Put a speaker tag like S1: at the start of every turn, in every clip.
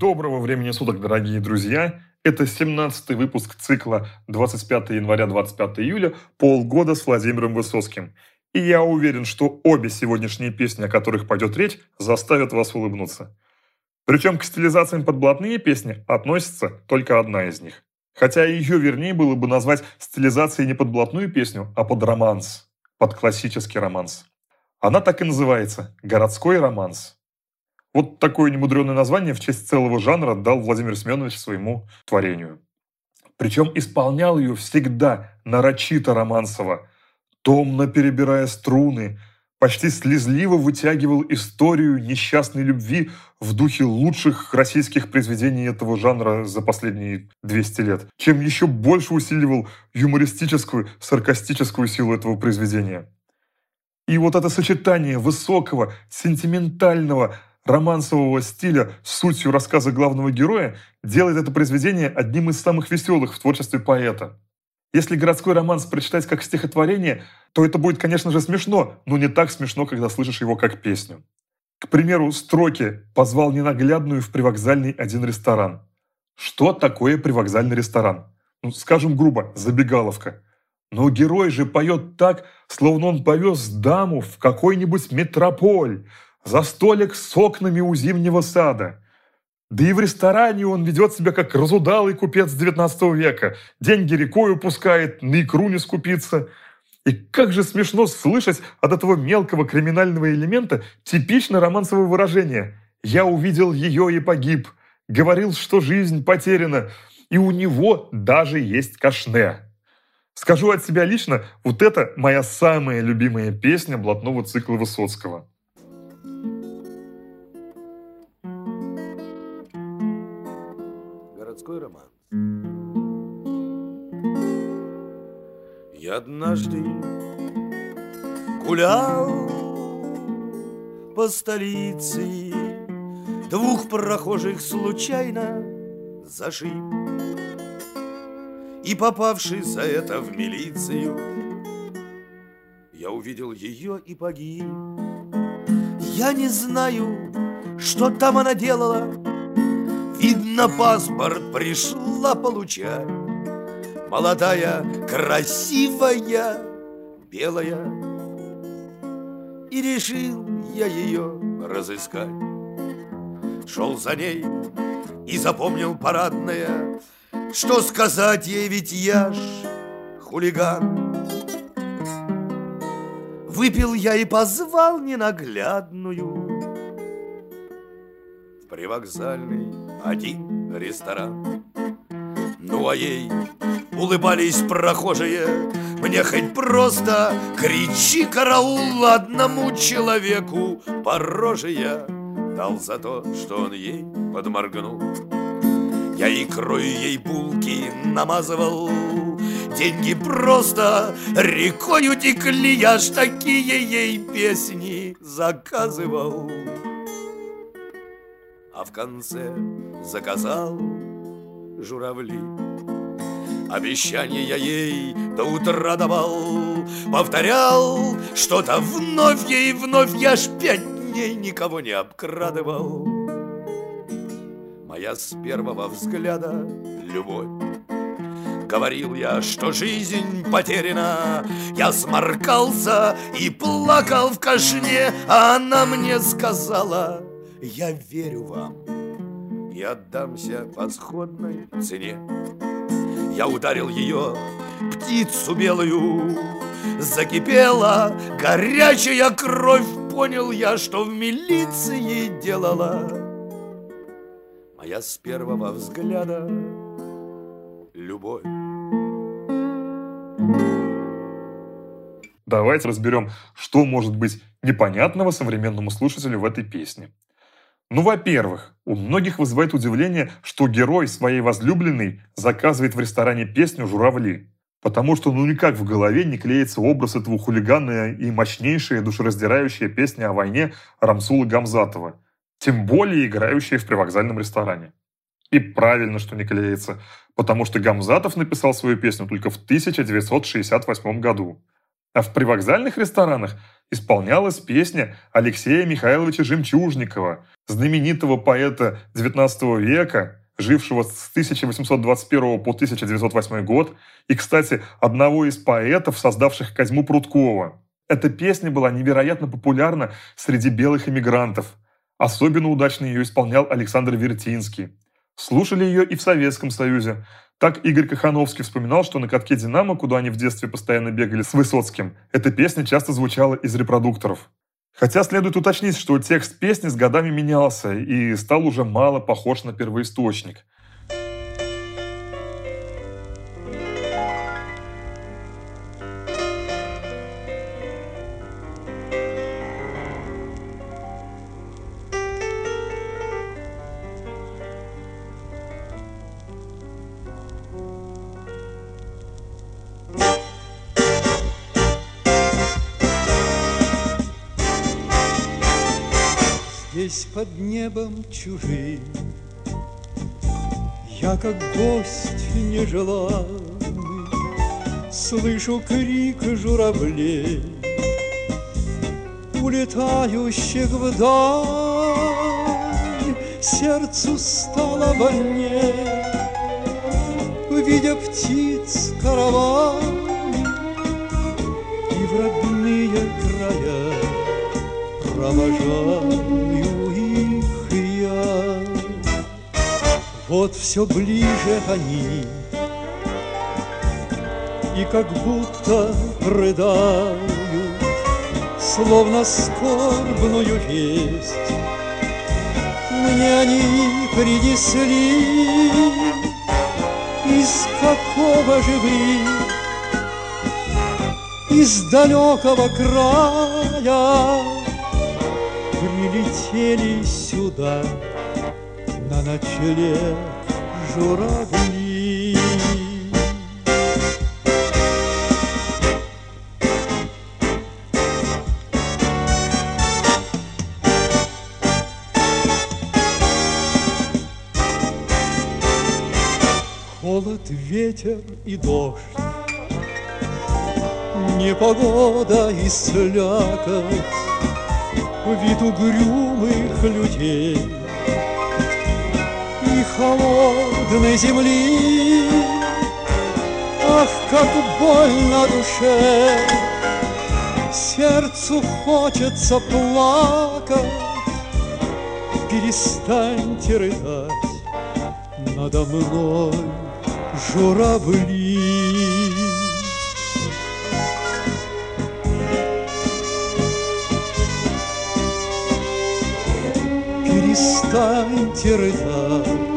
S1: Доброго времени суток, дорогие друзья! Это 17-й выпуск цикла 25 января 25 июля «Полгода с Владимиром Высоцким». И я уверен, что обе сегодняшние песни, о которых пойдет речь, заставят вас улыбнуться. Причем к стилизациям под блатные песни относится только одна из них. Хотя ее вернее было бы назвать стилизацией не под блатную песню, а под романс, под классический романс. Она так и называется – «Городской романс». Вот такое немудреное название в честь целого жанра дал Владимир Семенович своему творению. Причем исполнял ее всегда нарочито романсово, томно перебирая струны, почти слезливо вытягивал историю несчастной любви в духе лучших российских произведений этого жанра за последние 200 лет, чем еще больше усиливал юмористическую, саркастическую силу этого произведения. И вот это сочетание высокого, сентиментального, романсового стиля с сутью рассказа главного героя делает это произведение одним из самых веселых в творчестве поэта. Если городской романс прочитать как стихотворение, то это будет, конечно же, смешно, но не так смешно, когда слышишь его как песню. К примеру, строки «позвал ненаглядную в привокзальный один ресторан». Что такое привокзальный ресторан? Ну, скажем грубо, забегаловка. Но герой же поет так, словно он повез даму в какой-нибудь метрополь, за столик с окнами у зимнего сада. Да и в ресторане он ведет себя как разудалый купец 19 века. Деньги рекой упускает, на икру не скупится. И как же смешно слышать от этого мелкого криминального элемента типично романсовое выражение «Я увидел ее и погиб», говорил, что жизнь потеряна, и у него даже есть кашне. Скажу от себя лично, вот это моя самая любимая песня блатного цикла Высоцкого.
S2: Я однажды гулял по столице, Двух прохожих случайно зашиб. И попавший за это в милицию, Я увидел ее и погиб. Я не знаю, что там она делала, Видно, паспорт пришла получать. Молодая, красивая, белая. И решил я ее разыскать. Шел за ней и запомнил парадное, Что сказать ей, ведь я ж хулиган. Выпил я и позвал ненаглядную привокзальный один ресторан. Ну а ей улыбались прохожие, мне хоть просто кричи караул одному человеку. По роже я дал за то, что он ей подморгнул. Я икрою ей булки намазывал, деньги просто рекою текли, я ж такие ей песни заказывал а в конце заказал журавли. Обещание я ей до утра давал, повторял что-то вновь ей вновь, я ж пять дней никого не обкрадывал. Моя с первого взгляда любовь Говорил я, что жизнь потеряна Я сморкался и плакал в кашне А она мне сказала я верю вам и отдамся по сходной цене. Я ударил ее, птицу белую, закипела горячая кровь. Понял я, что в милиции делала моя с первого взгляда любовь.
S1: Давайте разберем, что может быть непонятного современному слушателю в этой песне. Ну, во-первых, у многих вызывает удивление, что герой своей возлюбленной заказывает в ресторане песню «Журавли». Потому что ну никак в голове не клеится образ этого хулигана и мощнейшая душераздирающая песня о войне Рамсула Гамзатова, тем более играющая в привокзальном ресторане. И правильно, что не клеится, потому что Гамзатов написал свою песню только в 1968 году. А в привокзальных ресторанах исполнялась песня Алексея Михайловича Жемчужникова, знаменитого поэта XIX века, жившего с 1821 по 1908 год, и, кстати, одного из поэтов, создавших Козьму Прудкова. Эта песня была невероятно популярна среди белых эмигрантов. Особенно удачно ее исполнял Александр Вертинский. Слушали ее и в Советском Союзе. Так Игорь Кахановский вспоминал, что на катке «Динамо», куда они в детстве постоянно бегали с Высоцким, эта песня часто звучала из репродукторов. Хотя следует уточнить, что текст песни с годами менялся и стал уже мало похож на первоисточник.
S3: Здесь под небом чужим. Я как гость нежеланный Слышу крик журавлей Улетающих вдаль. Сердцу стало больнее Видя птиц караваны Вот все ближе они, и как будто рыдают, Словно скорбную весть. Мне они принесли из какого же вы? Из далекого края прилетели сюда ночлег журавли. Холод, ветер и дождь, непогода и слякоть, вид угрюмых людей холодной земли. Ах, как больно душе, сердцу хочется плакать. Перестаньте рыдать надо мной, журавли. перестаньте рыдать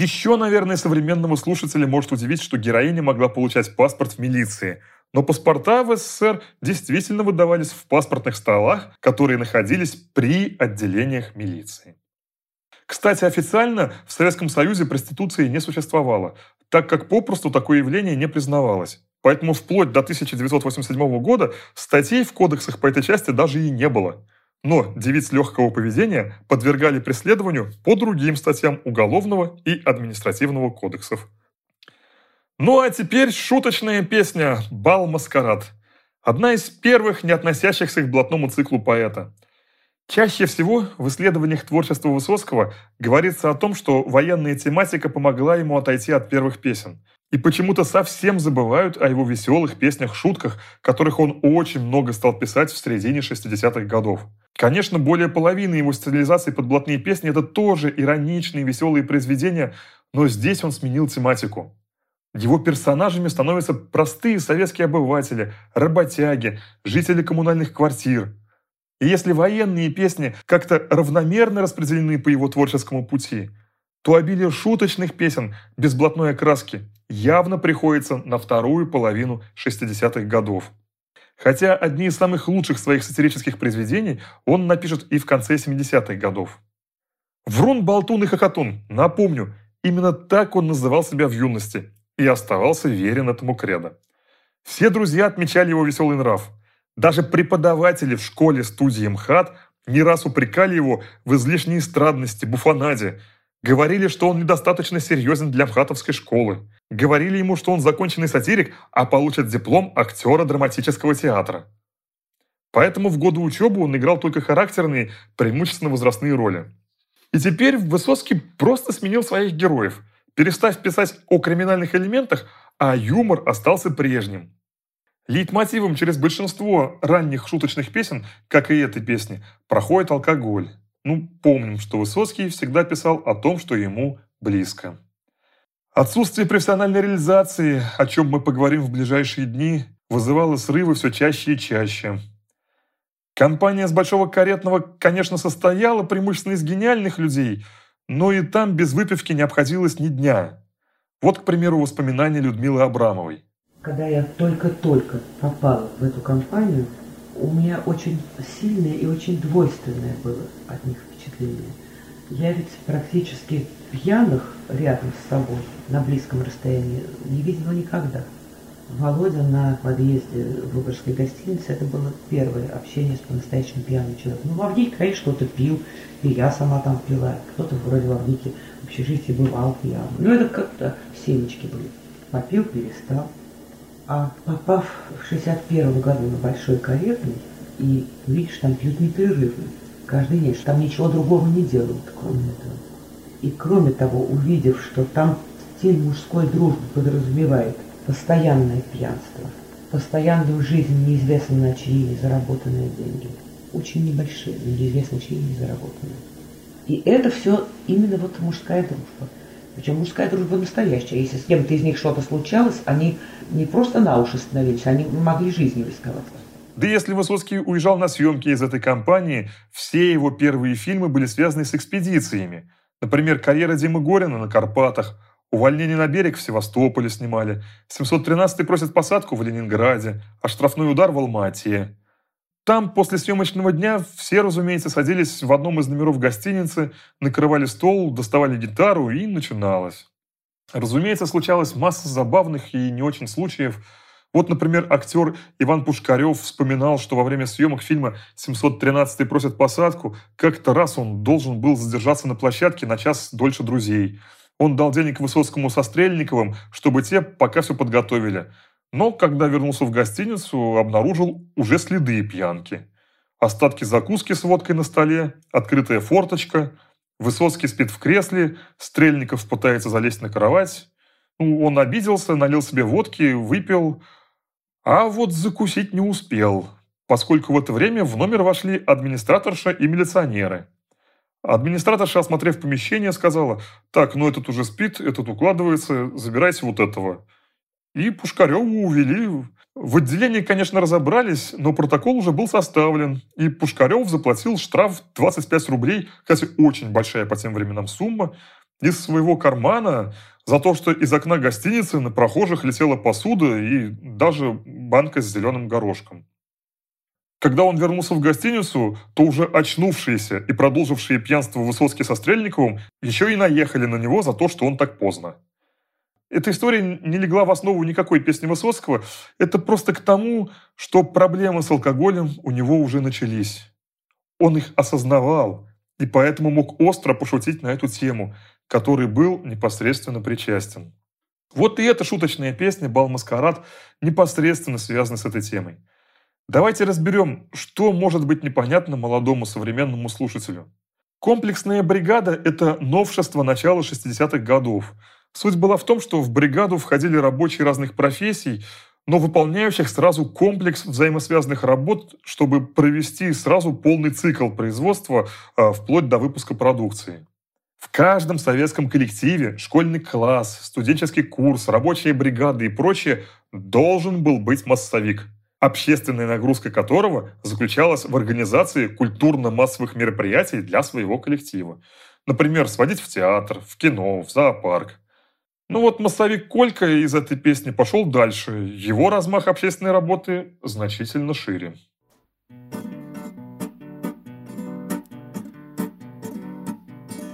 S1: Еще, наверное, современному слушателю может удивить, что героиня могла получать паспорт в милиции. Но паспорта в СССР действительно выдавались в паспортных столах, которые находились при отделениях милиции. Кстати, официально в Советском Союзе проституции не существовало, так как попросту такое явление не признавалось. Поэтому вплоть до 1987 года статей в кодексах по этой части даже и не было. Но девиц легкого поведения подвергали преследованию по другим статьям Уголовного и Административного кодексов. Ну а теперь шуточная песня «Бал-маскарад». Одна из первых, не относящихся к блатному циклу поэта. Чаще всего в исследованиях творчества Высоцкого говорится о том, что военная тематика помогла ему отойти от первых песен. И почему-то совсем забывают о его веселых песнях-шутках, которых он очень много стал писать в середине 60-х годов. Конечно, более половины его стилизаций под блатные песни – это тоже ироничные веселые произведения, но здесь он сменил тематику. Его персонажами становятся простые советские обыватели, работяги, жители коммунальных квартир – и если военные песни как-то равномерно распределены по его творческому пути, то обилие шуточных песен без блатной окраски явно приходится на вторую половину 60-х годов. Хотя одни из самых лучших своих сатирических произведений он напишет и в конце 70-х годов. Врун, болтун и хохотун, напомню, именно так он называл себя в юности и оставался верен этому кредо. Все друзья отмечали его веселый нрав – даже преподаватели в школе студии МХАТ Не раз упрекали его в излишней эстрадности, буфонаде. Говорили, что он недостаточно серьезен для МХАТовской школы. Говорили ему, что он законченный сатирик, а получит диплом актера драматического театра. Поэтому в годы учебы он играл только характерные, преимущественно возрастные роли. И теперь Высоцкий просто сменил своих героев, перестав писать о криминальных элементах, а юмор остался прежним. Лейтмотивом через большинство ранних шуточных песен, как и этой песни, проходит алкоголь. Ну, помним, что Высоцкий всегда писал о том, что ему близко. Отсутствие профессиональной реализации, о чем мы поговорим в ближайшие дни, вызывало срывы все чаще и чаще. Компания с Большого Каретного, конечно, состояла преимущественно из гениальных людей, но и там без выпивки не обходилось ни дня. Вот, к примеру, воспоминания Людмилы Абрамовой.
S4: Когда я только-только попала в эту компанию, у меня очень сильное и очень двойственное было от них впечатление. Я ведь практически пьяных рядом с собой на близком расстоянии не видела никогда. Володя на подъезде Выборгской гостиницы, это было первое общение с по-настоящему пьяным человеком. Ну, в Авдике, конечно, кто-то пил, и я сама там пила, кто-то вроде в Авдике в общежитии бывал пьяным. Ну, это как-то семечки были. Попил, перестал. А попав в 61 году на Большой Каретный, и видишь, там пьют непрерывно, каждый день, что там ничего другого не делают, кроме этого. И кроме того, увидев, что там стиль мужской дружбы подразумевает – постоянное пьянство, постоянную жизнь неизвестно на чьи заработанные деньги. Очень небольшие, но неизвестно чьи не заработанные. И это все именно вот мужская дружба. Причем мужская дружба настоящая. Если с кем-то из них что-то случалось, они не просто на уши становились, они могли жизнью рисковать.
S1: Да если Высоцкий уезжал на съемки из этой компании, все его первые фильмы были связаны с экспедициями. Например, «Карьера Димы Горина» на Карпатах – Увольнение на берег в Севастополе снимали. 713-й просит посадку в Ленинграде, а штрафной удар в Алмате. Там после съемочного дня все, разумеется, садились в одном из номеров гостиницы, накрывали стол, доставали гитару и начиналось. Разумеется, случалась масса забавных и не очень случаев. Вот, например, актер Иван Пушкарев вспоминал, что во время съемок фильма «713-й просит посадку» как-то раз он должен был задержаться на площадке на час дольше друзей – он дал денег Высоцкому со Стрельниковым, чтобы те пока все подготовили. Но когда вернулся в гостиницу, обнаружил уже следы пьянки. Остатки закуски с водкой на столе, открытая форточка. Высоцкий спит в кресле, Стрельников пытается залезть на кровать. Ну, он обиделся, налил себе водки, выпил. А вот закусить не успел, поскольку в это время в номер вошли администраторша и милиционеры. Администраторша, осмотрев помещение, сказала, так, ну этот уже спит, этот укладывается, забирайте вот этого. И Пушкареву увели. В отделении, конечно, разобрались, но протокол уже был составлен, и Пушкарев заплатил штраф 25 рублей, кстати, очень большая по тем временам сумма, из своего кармана за то, что из окна гостиницы на прохожих летела посуда и даже банка с зеленым горошком. Когда он вернулся в гостиницу, то уже очнувшиеся и продолжившие пьянство Высоцкий со Стрельниковым еще и наехали на него за то, что он так поздно. Эта история не легла в основу никакой песни Высоцкого. Это просто к тому, что проблемы с алкоголем у него уже начались. Он их осознавал и поэтому мог остро пошутить на эту тему, который был непосредственно причастен. Вот и эта шуточная песня «Бал-маскарад» непосредственно связана с этой темой. Давайте разберем, что может быть непонятно молодому современному слушателю. Комплексная бригада – это новшество начала 60-х годов. Суть была в том, что в бригаду входили рабочие разных профессий, но выполняющих сразу комплекс взаимосвязанных работ, чтобы провести сразу полный цикл производства а, вплоть до выпуска продукции. В каждом советском коллективе, школьный класс, студенческий курс, рабочая бригада и прочее должен был быть массовик – общественная нагрузка которого заключалась в организации культурно-массовых мероприятий для своего коллектива. Например, сводить в театр, в кино, в зоопарк. Ну вот массовик Колька из этой песни пошел дальше. Его размах общественной работы значительно шире.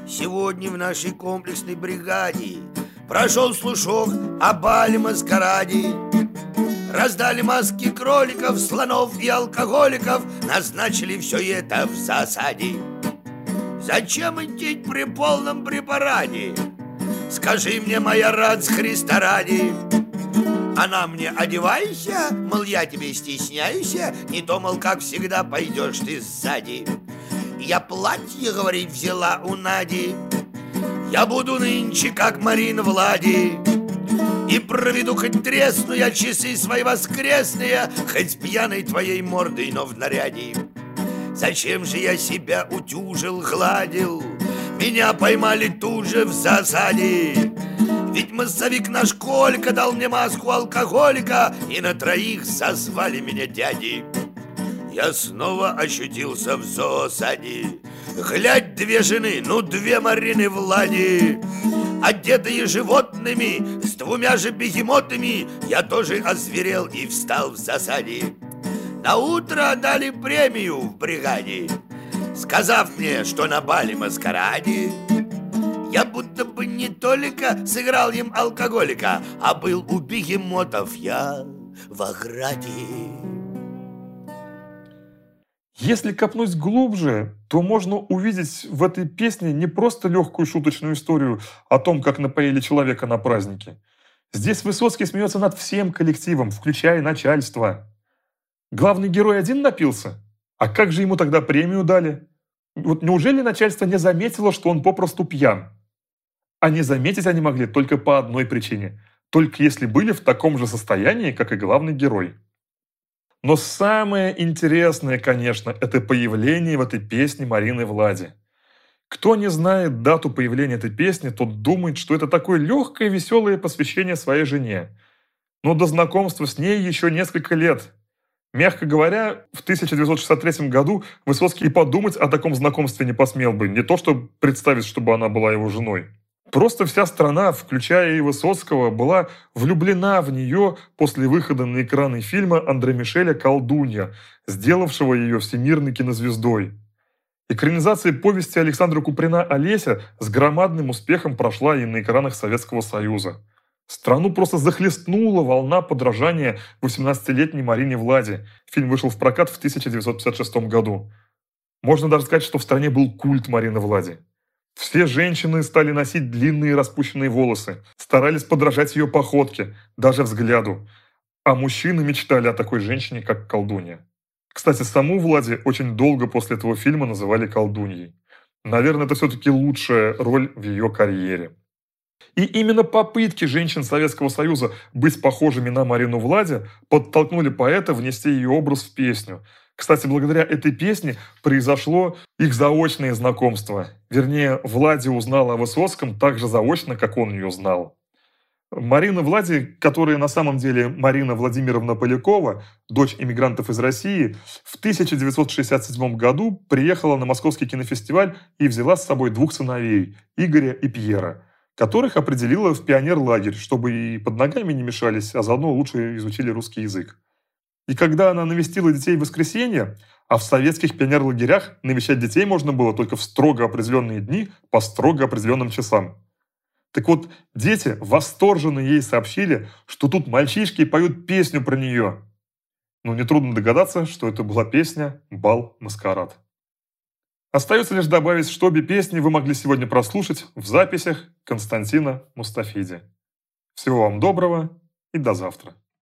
S2: Сегодня в нашей комплексной бригаде Прошел слушок о бале маскараде Раздали маски кроликов, слонов и алкоголиков Назначили все это в засаде Зачем идти при полном препарате? Скажи мне, моя рад с Христа ради. Она мне одевайся, мол, я тебе стесняюсь Не то, мол, как всегда пойдешь ты сзади. Я платье, говорит, взяла у Нади. Я буду нынче, как Марина Влади и проведу хоть тресну я часы свои воскресные Хоть пьяной твоей мордой, но в наряде. Зачем же я себя утюжил, гладил Меня поймали тут же в засаде. Ведь массовик наш Колька дал мне маску алкоголика И на троих созвали меня дяди. Я снова ощутился в зоосаде Глядь, две жены, ну две Марины Влади одетые животными, с двумя же бегемотами, я тоже озверел и встал в засаде. На утро дали премию в бригаде, сказав мне, что на бале маскараде я будто бы не только сыграл им алкоголика, а был у бегемотов я в ограде.
S1: Если копнуть глубже, то можно увидеть в этой песне не просто легкую шуточную историю о том, как напоили человека на празднике. Здесь Высоцкий смеется над всем коллективом, включая начальство. Главный герой один напился? А как же ему тогда премию дали? Вот неужели начальство не заметило, что он попросту пьян? А не заметить они могли только по одной причине. Только если были в таком же состоянии, как и главный герой. Но самое интересное, конечно, это появление в этой песне Марины Влади. Кто не знает дату появления этой песни, тот думает, что это такое легкое, веселое посвящение своей жене. Но до знакомства с ней еще несколько лет. Мягко говоря, в 1963 году Высоцкий и подумать о таком знакомстве не посмел бы. Не то, чтобы представить, чтобы она была его женой. Просто вся страна, включая и Высоцкого, была влюблена в нее после выхода на экраны фильма Андре Мишеля «Колдунья», сделавшего ее всемирной кинозвездой. Экранизация повести Александра Куприна «Олеся» с громадным успехом прошла и на экранах Советского Союза. Страну просто захлестнула волна подражания 18-летней Марине Влади. Фильм вышел в прокат в 1956 году. Можно даже сказать, что в стране был культ Марины Влади. Все женщины стали носить длинные распущенные волосы, старались подражать ее походке, даже взгляду. А мужчины мечтали о такой женщине, как колдунья. Кстати, саму Влади очень долго после этого фильма называли колдуньей. Наверное, это все-таки лучшая роль в ее карьере. И именно попытки женщин Советского Союза быть похожими на Марину Влади подтолкнули поэта внести ее образ в песню – кстати, благодаря этой песне произошло их заочное знакомство. Вернее, Влади узнала о Высоцком так же заочно, как он ее знал. Марина Влади, которая на самом деле Марина Владимировна Полякова, дочь иммигрантов из России, в 1967 году приехала на Московский кинофестиваль и взяла с собой двух сыновей, Игоря и Пьера, которых определила в пионер-лагерь, чтобы и под ногами не мешались, а заодно лучше изучили русский язык. И когда она навестила детей в воскресенье, а в советских пионерлагерях навещать детей можно было только в строго определенные дни по строго определенным часам. Так вот, дети восторженно ей сообщили, что тут мальчишки поют песню про нее. Но нетрудно догадаться, что это была песня «Бал-маскарад». Остается лишь добавить, что обе песни вы могли сегодня прослушать в записях Константина Мустафиди. Всего вам доброго и до завтра.